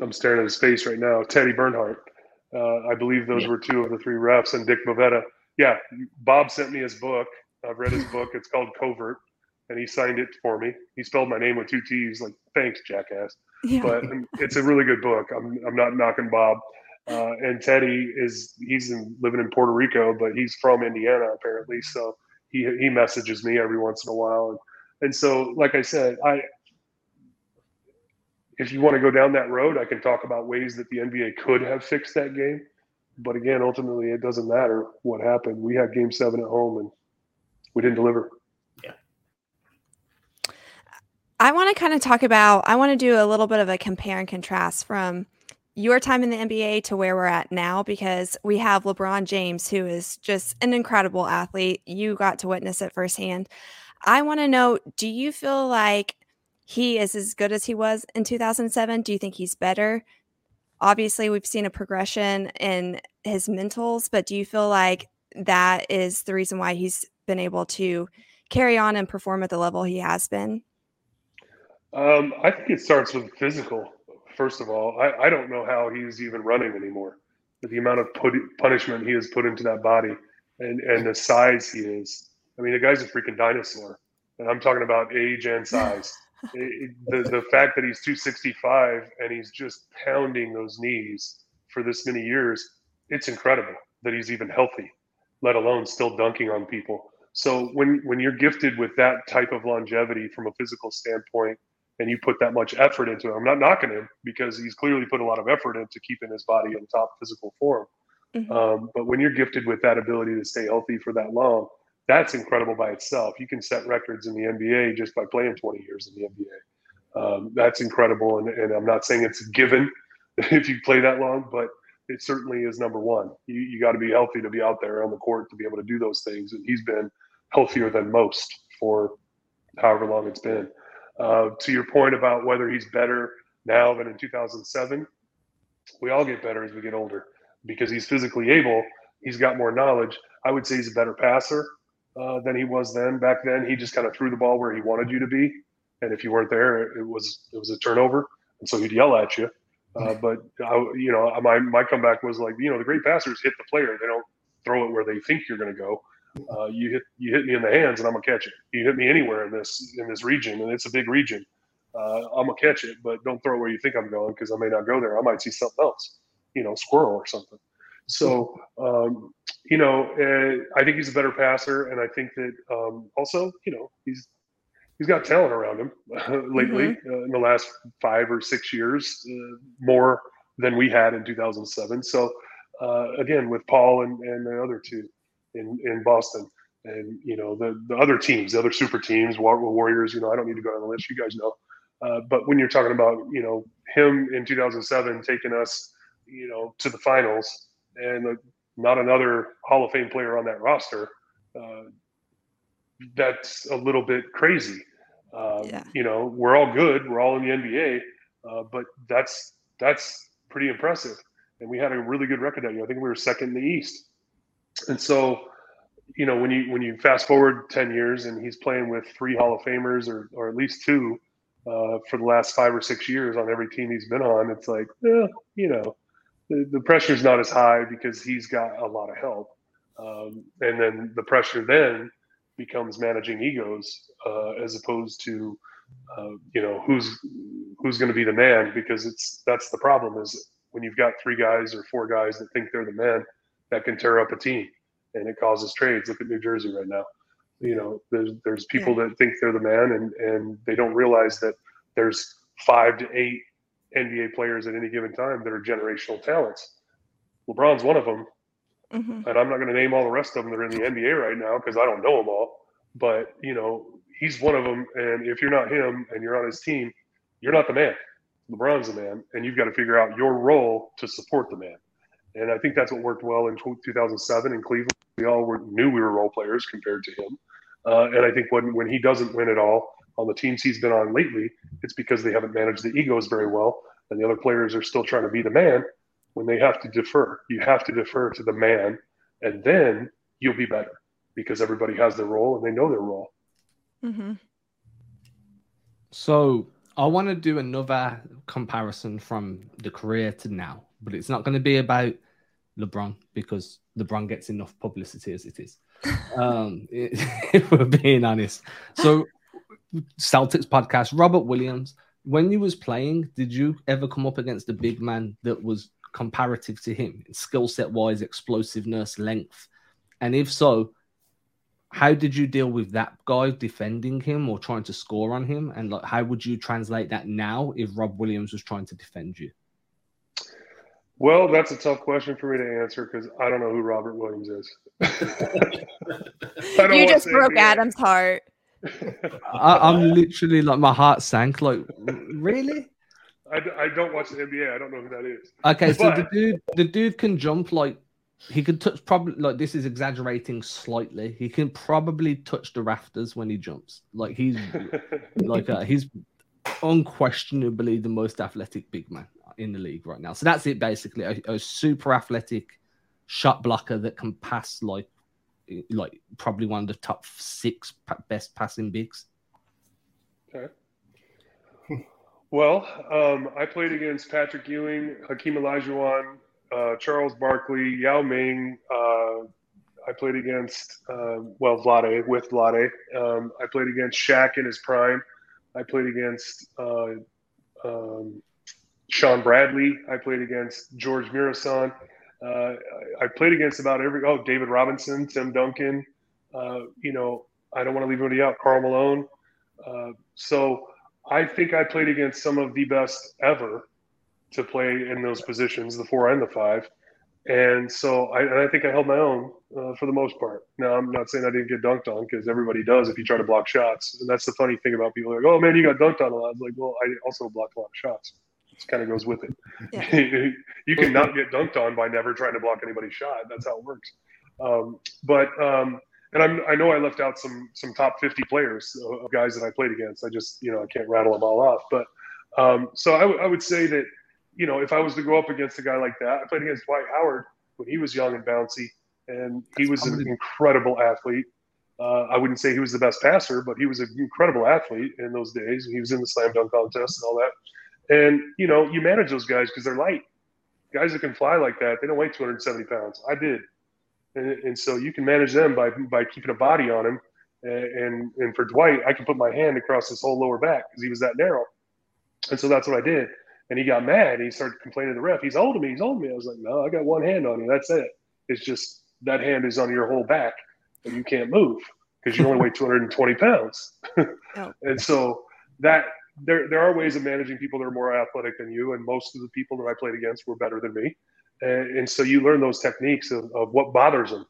I'm staring at his face right now. Teddy Bernhardt. Uh, I believe those yeah. were two of the three refs, and Dick Bavetta. Yeah, Bob sent me his book. I've read his book. It's called Covert, and he signed it for me. He spelled my name with two T's. Like, thanks, jackass. Yeah. But it's a really good book. I'm I'm not knocking Bob. Uh, and Teddy is he's in, living in Puerto Rico, but he's from Indiana apparently. So he he messages me every once in a while, and, and so like I said, I if you want to go down that road, I can talk about ways that the NBA could have fixed that game. But again, ultimately, it doesn't matter what happened. We had game seven at home and we didn't deliver. Yeah. I want to kind of talk about, I want to do a little bit of a compare and contrast from your time in the NBA to where we're at now because we have LeBron James, who is just an incredible athlete. You got to witness it firsthand. I want to know do you feel like he is as good as he was in 2007? Do you think he's better? Obviously, we've seen a progression in his mentals, but do you feel like that is the reason why he's been able to carry on and perform at the level he has been? Um, I think it starts with physical first of all. I, I don't know how he's even running anymore. The amount of put, punishment he has put into that body and, and the size he is. I mean, the guy's a freaking dinosaur. And I'm talking about age and size. it, the, the fact that he's 265 and he's just pounding those knees for this many years, it's incredible that he's even healthy, let alone still dunking on people. So when when you're gifted with that type of longevity from a physical standpoint, and you put that much effort into it. I'm not knocking him because he's clearly put a lot of effort into keeping his body in top physical form. Mm-hmm. Um, but when you're gifted with that ability to stay healthy for that long, that's incredible by itself. You can set records in the NBA just by playing 20 years in the NBA. Um, that's incredible. And, and, I'm not saying it's given if you play that long, but it certainly is number one. You, you got to be healthy to be out there on the court to be able to do those things. And he's been healthier than most for however long it's been. Uh, to your point about whether he's better now than in 2007, we all get better as we get older because he's physically able. He's got more knowledge. I would say he's a better passer uh, than he was then. Back then, he just kind of threw the ball where he wanted you to be, and if you weren't there, it was it was a turnover, and so he'd yell at you. Uh, but I, you know, my my comeback was like, you know, the great passers hit the player; they don't throw it where they think you're going to go uh, you hit you hit me in the hands and I'm gonna catch it. You hit me anywhere in this in this region, and it's a big region. Uh, I'm gonna catch it, but don't throw it where you think I'm going because I may not go there. I might see something else, you know, squirrel or something. So um, you know, uh, I think he's a better passer, and I think that um, also, you know, he's he's got talent around him lately mm-hmm. uh, in the last five or six years, uh, more than we had in 2007. So uh, again, with Paul and, and the other two in, in Boston. And, you know, the, the other teams, the other super teams, Warriors, you know, I don't need to go on the list. You guys know. Uh, but when you're talking about, you know, him in 2007 taking us, you know, to the finals and uh, not another Hall of Fame player on that roster, uh, that's a little bit crazy. Um, yeah. You know, we're all good. We're all in the NBA, uh, but that's that's pretty impressive. And we had a really good record that year. I think we were second in the East. And so, you know, when you when you fast forward ten years and he's playing with three Hall of Famers or or at least two uh, for the last five or six years on every team he's been on, it's like, eh, you know, the, the pressure's not as high because he's got a lot of help. Um, and then the pressure then becomes managing egos uh, as opposed to uh, you know who's who's going to be the man because it's that's the problem is when you've got three guys or four guys that think they're the man that can tear up a team and it causes trades. Look at New Jersey right now. You know, there's there's people yeah. that think they're the man and and they don't realize that there's five to eight NBA players at any given time that are generational talents. LeBron's one of them. Mm-hmm. And I'm not going to name all the rest of them that are in the NBA right now because I don't know them all. But, you know, he's one of them. And if you're not him and you're on his team, you're not the man. LeBron's the man. And you've got to figure out your role to support the man. And I think that's what worked well in 2007 in Cleveland. We all were, knew we were role players compared to him. Uh, and I think when, when he doesn't win at all on the teams he's been on lately, it's because they haven't managed the egos very well. And the other players are still trying to be the man when they have to defer. You have to defer to the man, and then you'll be better because everybody has their role and they know their role. Mm-hmm. So I want to do another comparison from the career to now but it's not going to be about LeBron because LeBron gets enough publicity as it is. um, if we're being honest. So, Celtics podcast, Robert Williams. When you was playing, did you ever come up against a big man that was comparative to him, skill set wise, explosiveness, length? And if so, how did you deal with that guy defending him or trying to score on him? And like, how would you translate that now if Rob Williams was trying to defend you? Well, that's a tough question for me to answer because I don't know who Robert Williams is. you just broke Adam's heart. I, am literally like my heart sank. Like, really? I, I don't watch the NBA. I don't know who that is. Okay, so the dude, the dude can jump like he could touch. Probably like this is exaggerating slightly. He can probably touch the rafters when he jumps. Like he's like uh, he's unquestionably the most athletic big man in the league right now. So that's it basically. A, a super athletic shot blocker that can pass like like probably one of the top six best passing bigs. Okay. Well, um, I played against Patrick Ewing, Hakeem Olajuwon, uh, Charles Barkley, Yao Ming. Uh, I played against, uh, well, Vlade, with Vlade. Um, I played against Shaq in his prime. I played against uh, um, Shawn Bradley. I played against George Muresan. Uh, I, I played against about every, oh, David Robinson, Tim Duncan. Uh, you know, I don't want to leave anybody out, Karl Malone. Uh, so, I think I played against some of the best ever to play in those positions, the four and the five. And so I, and I think I held my own uh, for the most part. Now, I'm not saying I didn't get dunked on because everybody does if you try to block shots. And that's the funny thing about people like, oh man, you got dunked on a lot. It's like, well, I also blocked a lot of shots. It kind of goes with it. Yeah. you can not get dunked on by never trying to block anybody's shot. That's how it works. Um, but um, and I'm, I know I left out some some top 50 players of guys that I played against. I just you know I can't rattle them all off. But um, so I, w- I would say that you know if I was to go up against a guy like that, I played against Dwight Howard when he was young and bouncy, and he was an incredible athlete. Uh, I wouldn't say he was the best passer, but he was an incredible athlete in those days. He was in the slam dunk contest and all that. And you know you manage those guys because they're light. Guys that can fly like that, they don't weigh 270 pounds. I did and, and so you can manage them by by keeping a body on him. And and, and for Dwight, I can put my hand across his whole lower back because he was that narrow. And so that's what I did. And he got mad. He started complaining to the ref. He's holding me. He's holding me. I was like, no, I got one hand on you. That's it. It's just that hand is on your whole back, and you can't move because you only weigh 220 pounds. Oh. And so that there there are ways of managing people that are more athletic than you, and most of the people that I played against were better than me. And, and so you learn those techniques of, of what bothers them.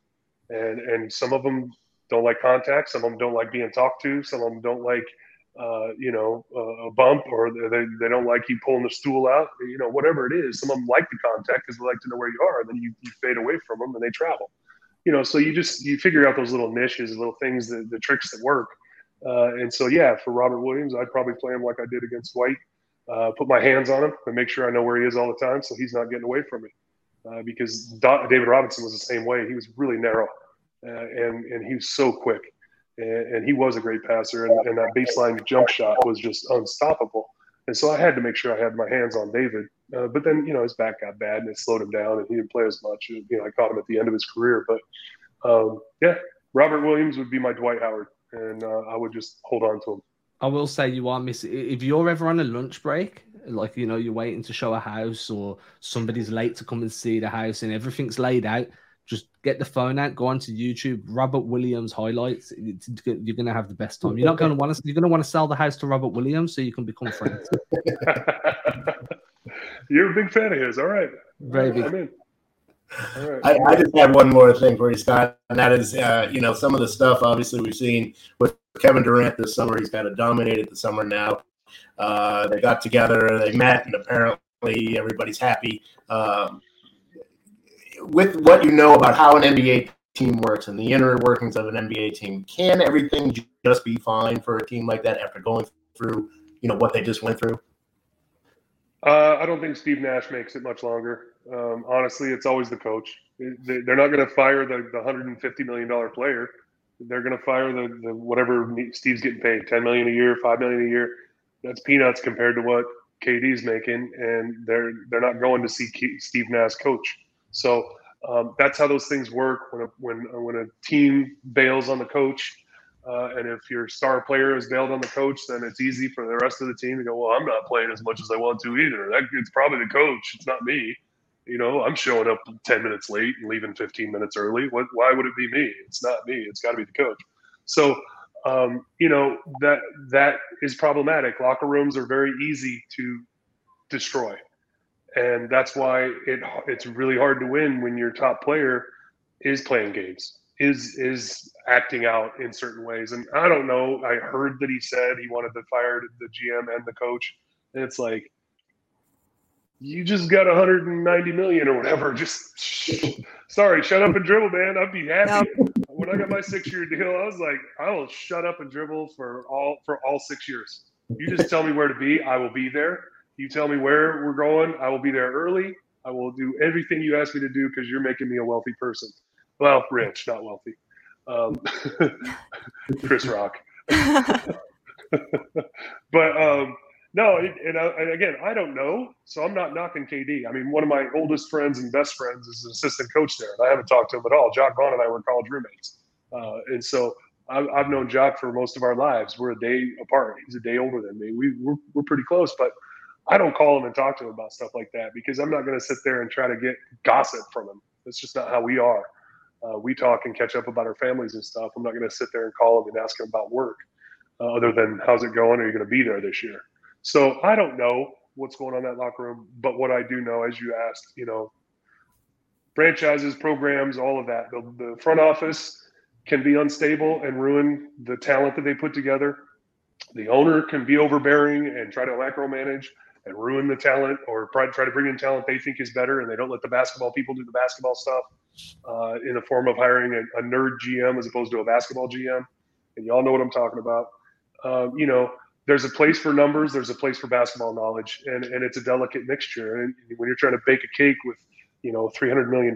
And and some of them don't like contact some of them don't like being talked to some of them don't like uh, you know uh, a bump or they, they don't like you pulling the stool out you know whatever it is. Some of them like the contact because they like to know where you are and then you, you fade away from them and they travel. You know so you just you figure out those little niches little things that the tricks that work uh, and so yeah for robert williams i'd probably play him like i did against Dwight uh, put my hands on him and make sure i know where he is all the time so he's not getting away from me uh, because David Robinson was the same way. He was really narrow, uh, and and he was so quick, and, and he was a great passer, and, and that baseline jump shot was just unstoppable. And so I had to make sure I had my hands on David. Uh, but then you know his back got bad, and it slowed him down, and he didn't play as much. And you know, I caught him at the end of his career, but um, yeah, Robert Williams would be my Dwight Howard, and uh, I would just hold on to them. I will say you are missing. If you're ever on a lunch break, like you know, you're waiting to show a house, or somebody's late to come and see the house, and everything's laid out, just get the phone out, go onto YouTube, Robert Williams highlights. It's, you're gonna have the best time. You're not gonna want to. You're gonna want to sell the house to Robert Williams so you can become friends. You're a big fan of his, all right? Very big. I'm in. All right. I, I just have one more thing for you, Scot, and that is, uh, you know, some of the stuff obviously we've seen with Kevin Durant this summer. He's kind of dominated the summer now. Uh, they got together, they met, and apparently everybody's happy. Um, with what you know about how an NBA team works and the inner workings of an NBA team, can everything just be fine for a team like that after going through, you know, what they just went through? Uh, I don't think Steve Nash makes it much longer. Um, honestly, it's always the coach. They- They're not going to fire the, the 150 million dollar player. They're going to fire the, the whatever Steve's getting paid, 10 million a year, five million a year. That's peanuts compared to what KD's making, and they're they're not going to see Steve Nash coach. So um, that's how those things work. When a, when when a team bails on the coach, uh, and if your star player is bailed on the coach, then it's easy for the rest of the team to go, well, I'm not playing as much as I want to either. That, it's probably the coach. It's not me. You know, I'm showing up 10 minutes late and leaving 15 minutes early. What, why would it be me? It's not me. It's got to be the coach. So, um, you know, that that is problematic. Locker rooms are very easy to destroy. And that's why it it's really hard to win when your top player is playing games is is acting out in certain ways. And I don't know. I heard that he said he wanted to fire the GM and the coach. And it's like, you just got 190 million or whatever. Just sorry, shut up and dribble, man. I'd be happy. Nope. When I got my six-year deal, I was like, I will shut up and dribble for all for all six years. You just tell me where to be, I will be there. You tell me where we're going, I will be there early. I will do everything you ask me to do because you're making me a wealthy person. Well, rich, not wealthy. Um, Chris Rock. but um, no, it, and, and, again, I don't know, so I'm not knocking KD. I mean, one of my oldest friends and best friends is an assistant coach there, and I haven't talked to him at all. Jacque Vaughn and I were college roommates, uh, and so I've, I've, known Jacque for most of our lives. We're a day apart. He's a day older than me. We we're, we're pretty close, but I don't call him and talk to him about stuff like that because I'm not going to sit there and try to get gossip from him. That's just not how we are. Uh, we talk and catch up about our families and stuff. I'm not going to sit there and call him and ask him about work, uh, other than how's it going? Are you going to be there this year? So I don't know what's going on in that locker room, but what I do know, as you asked, you know, franchises, programs, all of that, the, the front office can be unstable and ruin the talent that they put together. The owner can be overbearing and try to micromanage and ruin the talent or try to bring in talent they think is better and they don't let the basketball people do the basketball stuff uh, in the form of hiring a, a, nerd GM as opposed to a basketball GM. And y'all know what I'm talking about. Um, you know, there's a place for numbers, there's a place for basketball knowledge, and, and it's a delicate mixture. And when you're trying to bake a cake with, you know, $300 million,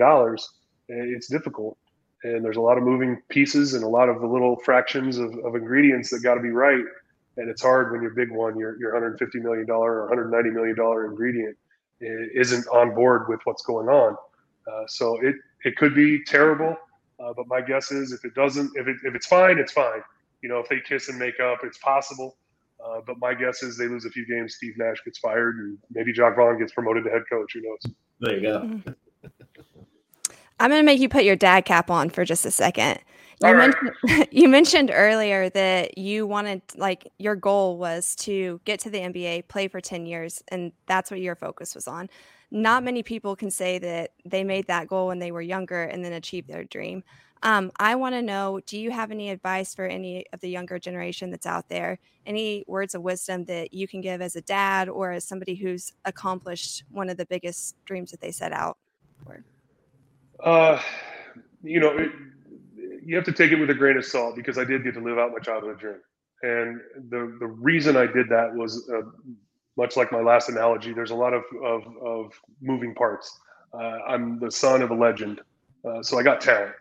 it's difficult. And there's a lot of moving pieces and a lot of the little fractions of, of ingredients that got to be right. And it's hard when your big one, your, your $150 million or $190 million ingredient isn't on board with what's going on. Uh, so it, it could be terrible. Uh, but my guess is if it doesn't, if, it, if it's fine, it's fine. You know, if they kiss and make up, it's possible. Uh, but my guess is they lose a few games. Steve Nash gets fired, and maybe Jacque Vaughn gets promoted to head coach. Who knows? There you go. Mm-hmm. I'm going to make you put your dad cap on for just a second. You mentioned, you mentioned earlier that you wanted, like, your goal was to get to the NBA, play for 10 years, and that's what your focus was on. Not many people can say that they made that goal when they were younger and then achieved their dream. Um, I want to know do you have any advice for any of the younger generation that's out there? Any words of wisdom that you can give as a dad or as somebody who's accomplished one of the biggest dreams that they set out for? Uh, you know, it, you have to take it with a grain of salt because I did get to live out my childhood dream. And the, the reason I did that was uh, much like my last analogy, there's a lot of, of, of moving parts. Uh, I'm the son of a legend, uh, so I got talent.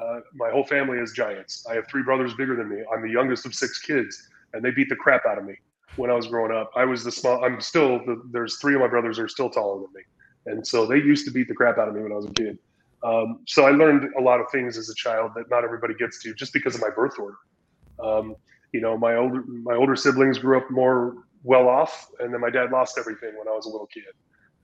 Uh, my whole family is giants. I have three brothers bigger than me. I'm the youngest of six kids, and they beat the crap out of me when I was growing up. I was the small. I'm still. The, there's three of my brothers are still taller than me, and so they used to beat the crap out of me when I was a kid. Um, so I learned a lot of things as a child that not everybody gets to just because of my birth order. Um, you know, my older my older siblings grew up more well off, and then my dad lost everything when I was a little kid.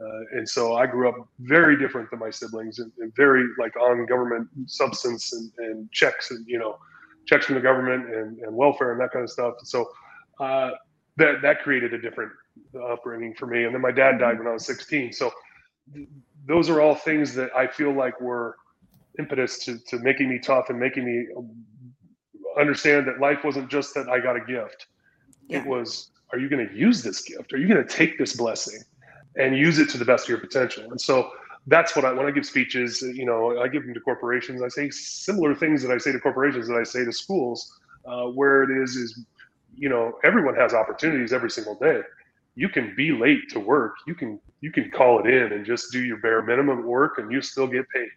Uh, and so I grew up very different than my siblings and, and very like on government substance and, and, checks and, you know, checks from the government and, and welfare and that kind of stuff. So uh, that, that created a different upbringing for me. And then my dad died when I was 16. So th- those are all things that I feel like were impetus to, to making me tough and making me understand that life wasn't just that I got a gift. Yeah. It was, are you going to use this gift? Are you going to take this blessing? And use it to the best of your potential. And so that's what I when I give speeches, you know, I give them to corporations. I say similar things that I say to corporations that I say to schools, uh, where it is is, you know, everyone has opportunities every single day. You can be late to work. You can you can call it in and just do your bare minimum work, and you still get paid.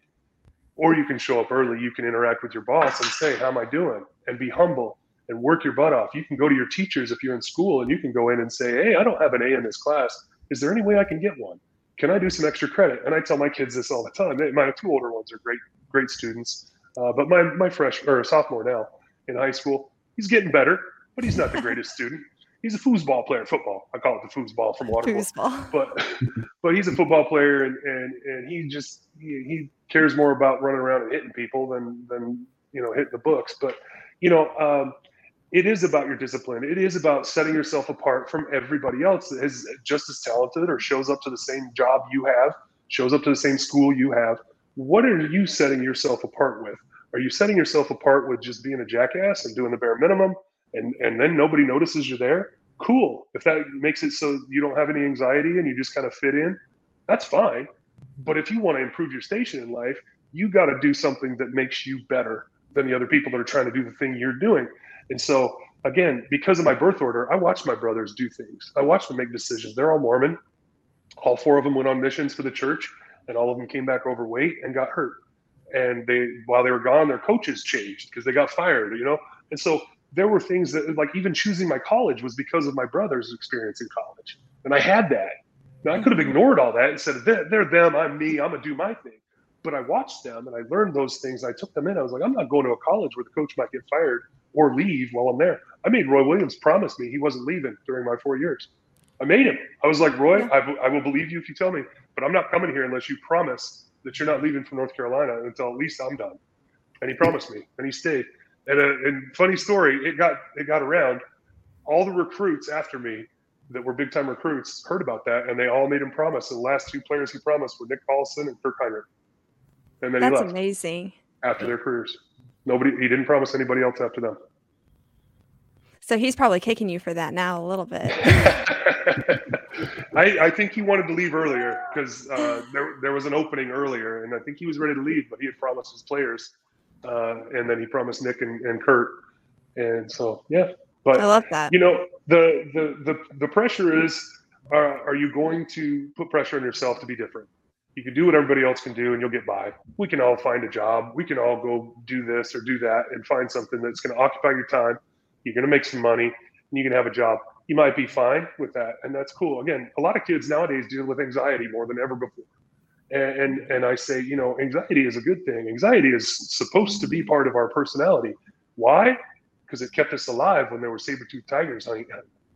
Or you can show up early. You can interact with your boss and say, "How am I doing?" and be humble and work your butt off. You can go to your teachers if you're in school, and you can go in and say, "Hey, I don't have an A in this class." Is there any way I can get one? Can I do some extra credit? And I tell my kids this all the time. My two older ones are great, great students, uh, but my my fresh or sophomore now in high school, he's getting better, but he's not the greatest student. He's a foosball player, football. I call it the foosball from Waterboy. Foosball. But but he's a football player, and and and he just he, he cares more about running around and hitting people than than you know hitting the books. But you know. Um, it is about your discipline. It is about setting yourself apart from everybody else that is just as talented or shows up to the same job you have, shows up to the same school you have. What are you setting yourself apart with? Are you setting yourself apart with just being a jackass and doing the bare minimum and, and then nobody notices you're there? Cool. If that makes it so you don't have any anxiety and you just kind of fit in, That's fine. But if you want to improve your station in life, you got to do something that makes you better than the other people that are trying to do the thing you're doing. And so, again, because of my birth order, I watched my brothers do things. I watched them make decisions. They're all Mormon. All four of them went on missions for the church, and all of them came back overweight and got hurt. And they, while they were gone, their coaches changed because they got fired. You know, and so there were things that, like, even choosing my college was because of my brother's experience in college, and I had that. Now I could have ignored all that and said, "They're, them. I'm me. I'm gonna do my thing." But I watched them and I learned those things. I took them in. I was like, I'm not going to a college where the coach might get fired or leave while I'm there. I made Roy Williams promise me he wasn't leaving during my four years. I made him. I was like, Roy, I, I will believe you if you tell me, but I'm not coming here unless you promise that you're not leaving from North Carolina until at least I'm done. And he promised me, and he stayed. And a uh, and funny story, it got it got around. All the recruits after me that were big time recruits heard about that, and they all made him promise. And the last two players he promised were Nick Collison and Kirk Hinrich. And then That's amazing. after their careers. Nobody, he didn't promise anybody else after them. So he's probably kicking you for that now a little bit. I, I think he wanted to leave earlier because uh, there, there was an opening earlier, and I think he was ready to leave, but he had promised his players, uh, and then he promised Nick and, and Kirk, and so yeah. But I love that. you know, the the the, the pressure is: are, are you going to put pressure on yourself to be different? You can do what everybody else can do, and you'll get by. We can all find a job. We can all go do this or do that, and find something that's going to occupy your time. You're going to make some money, and you can have a job you might be fine with that, and that's cool. Again, a lot of kids nowadays deal with anxiety more than ever before, and and, and I say, you know, anxiety is a good thing. Anxiety is supposed to be part of our personality. Why? Because it kept us alive when there were saber-toothed tigers hunting,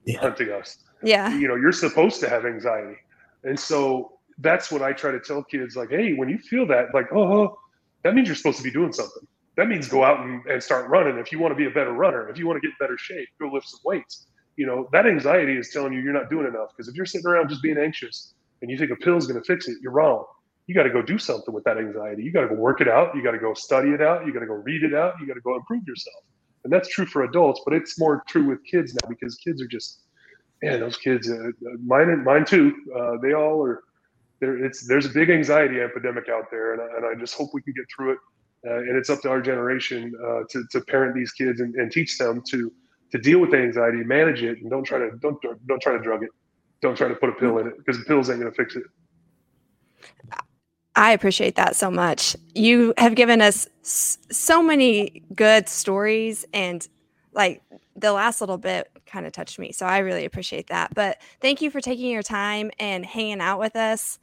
Yeah. hunting us. Yeah. You know, you're supposed to have anxiety, and so that's what I try to tell kids. Like, hey, when you feel that, like, oh, that means you're supposed to be doing something. That means go out and, and start running. If you want to be a better runner, if you want to get better shape, go lift some weights you know that anxiety is telling you you're not doing enough because if you're sitting around just being anxious and you think a pill is going to fix it you're wrong you got to go do something with that anxiety you got to go work it out you got to go study it out you got to go read it out you got to go improve yourself and that's true for adults but it's more true with kids now because kids are just man those kids uh, mine and mine too uh, they all are there it's there's a big anxiety epidemic out there and I, and I just hope we can get through it uh, and it's up to our generation uh, to, to parent these kids and, and teach them to to deal with the anxiety, manage it, and don't try to don't don't try to drug it. Don't try to put a pill in it because the pills ain't gonna fix it. I appreciate that so much. You have given us so many good stories and like the last little bit kind of touched me. So I really appreciate that. But thank you for taking your time and hanging out with us.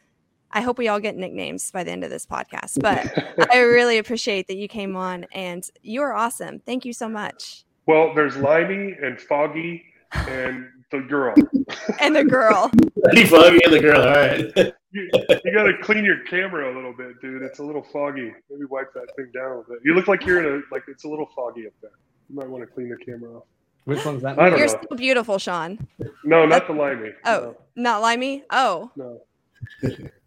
I hope we all get nicknames by the end of this podcast. But I really appreciate that you came on and you are awesome. Thank you so much. Well, there's Limey and Foggy and the girl. And the girl. Pretty foggy and the girl. All right. You, you got to clean your camera a little bit, dude. It's a little foggy. Maybe wipe that thing down a little bit. You look like you're in a like it's a little foggy up there. You might want to clean the camera off. Which one's that? I don't You're know. still beautiful, Sean. No, not the Limey. Oh, not limey? Oh, no.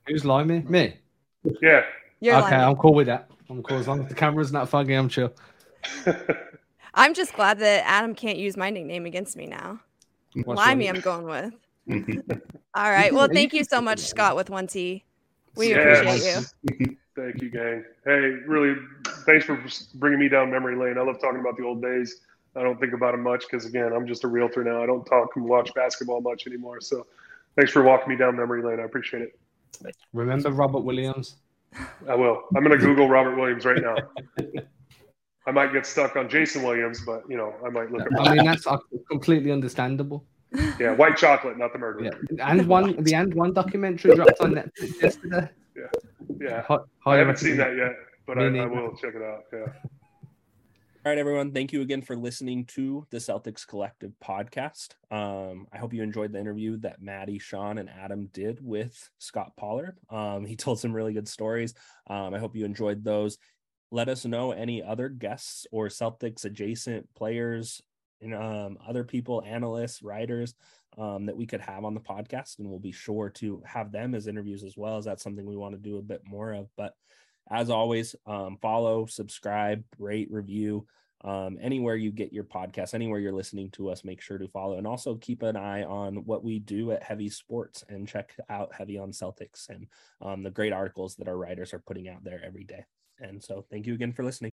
Who's limey? Me. no. Yeah. you're okay, limey. I'm cool with that. I'm cool as long as the camera's not foggy. I'm chill. I'm just glad that Adam can't use my nickname against me now. What's Limey. I'm going with. All right. Well, thank you so much, Scot, with one T. We Yes. appreciate you. Thank you, gang. Hey, really, thanks for bringing me down memory lane. I love talking about the old days. I don't think about them much because, again, I'm just a realtor now. I don't talk and watch basketball much anymore. So, thanks for walking me down memory lane. I appreciate it. Remember Robert Williams? I will. I'm going to Google Robert Williams right now. I might get stuck on Jason Williams, but you know, I might look at I mean, that's completely understandable. yeah, white chocolate, not the murderer. Yeah, and one the and one documentary dropped on Netflix yesterday. Yeah, Hi- I haven't seen that yet, but I, I will check it out. Yeah. All right, everyone. Thank you again for listening to the Celtics Collective podcast. Um, I hope you enjoyed the interview that Madi, Sean, and Adam did with Scot Pollard. Um, he told some really good stories. Um, I hope you enjoyed those. Let us know any other guests or Celtics adjacent players, and um, other people, analysts, writers um, that we could have on the podcast, and we'll be sure to have them as interviews as well. As that's something we want to do a bit more of. But as always, um, follow, subscribe, rate, review um, anywhere you get your podcast, anywhere you're listening to us, make sure to follow and also keep an eye on what we do at Heavy Sports and check out Heavy on Celtics and um, the great articles that our writers are putting out there every day. And so, thank you again for listening.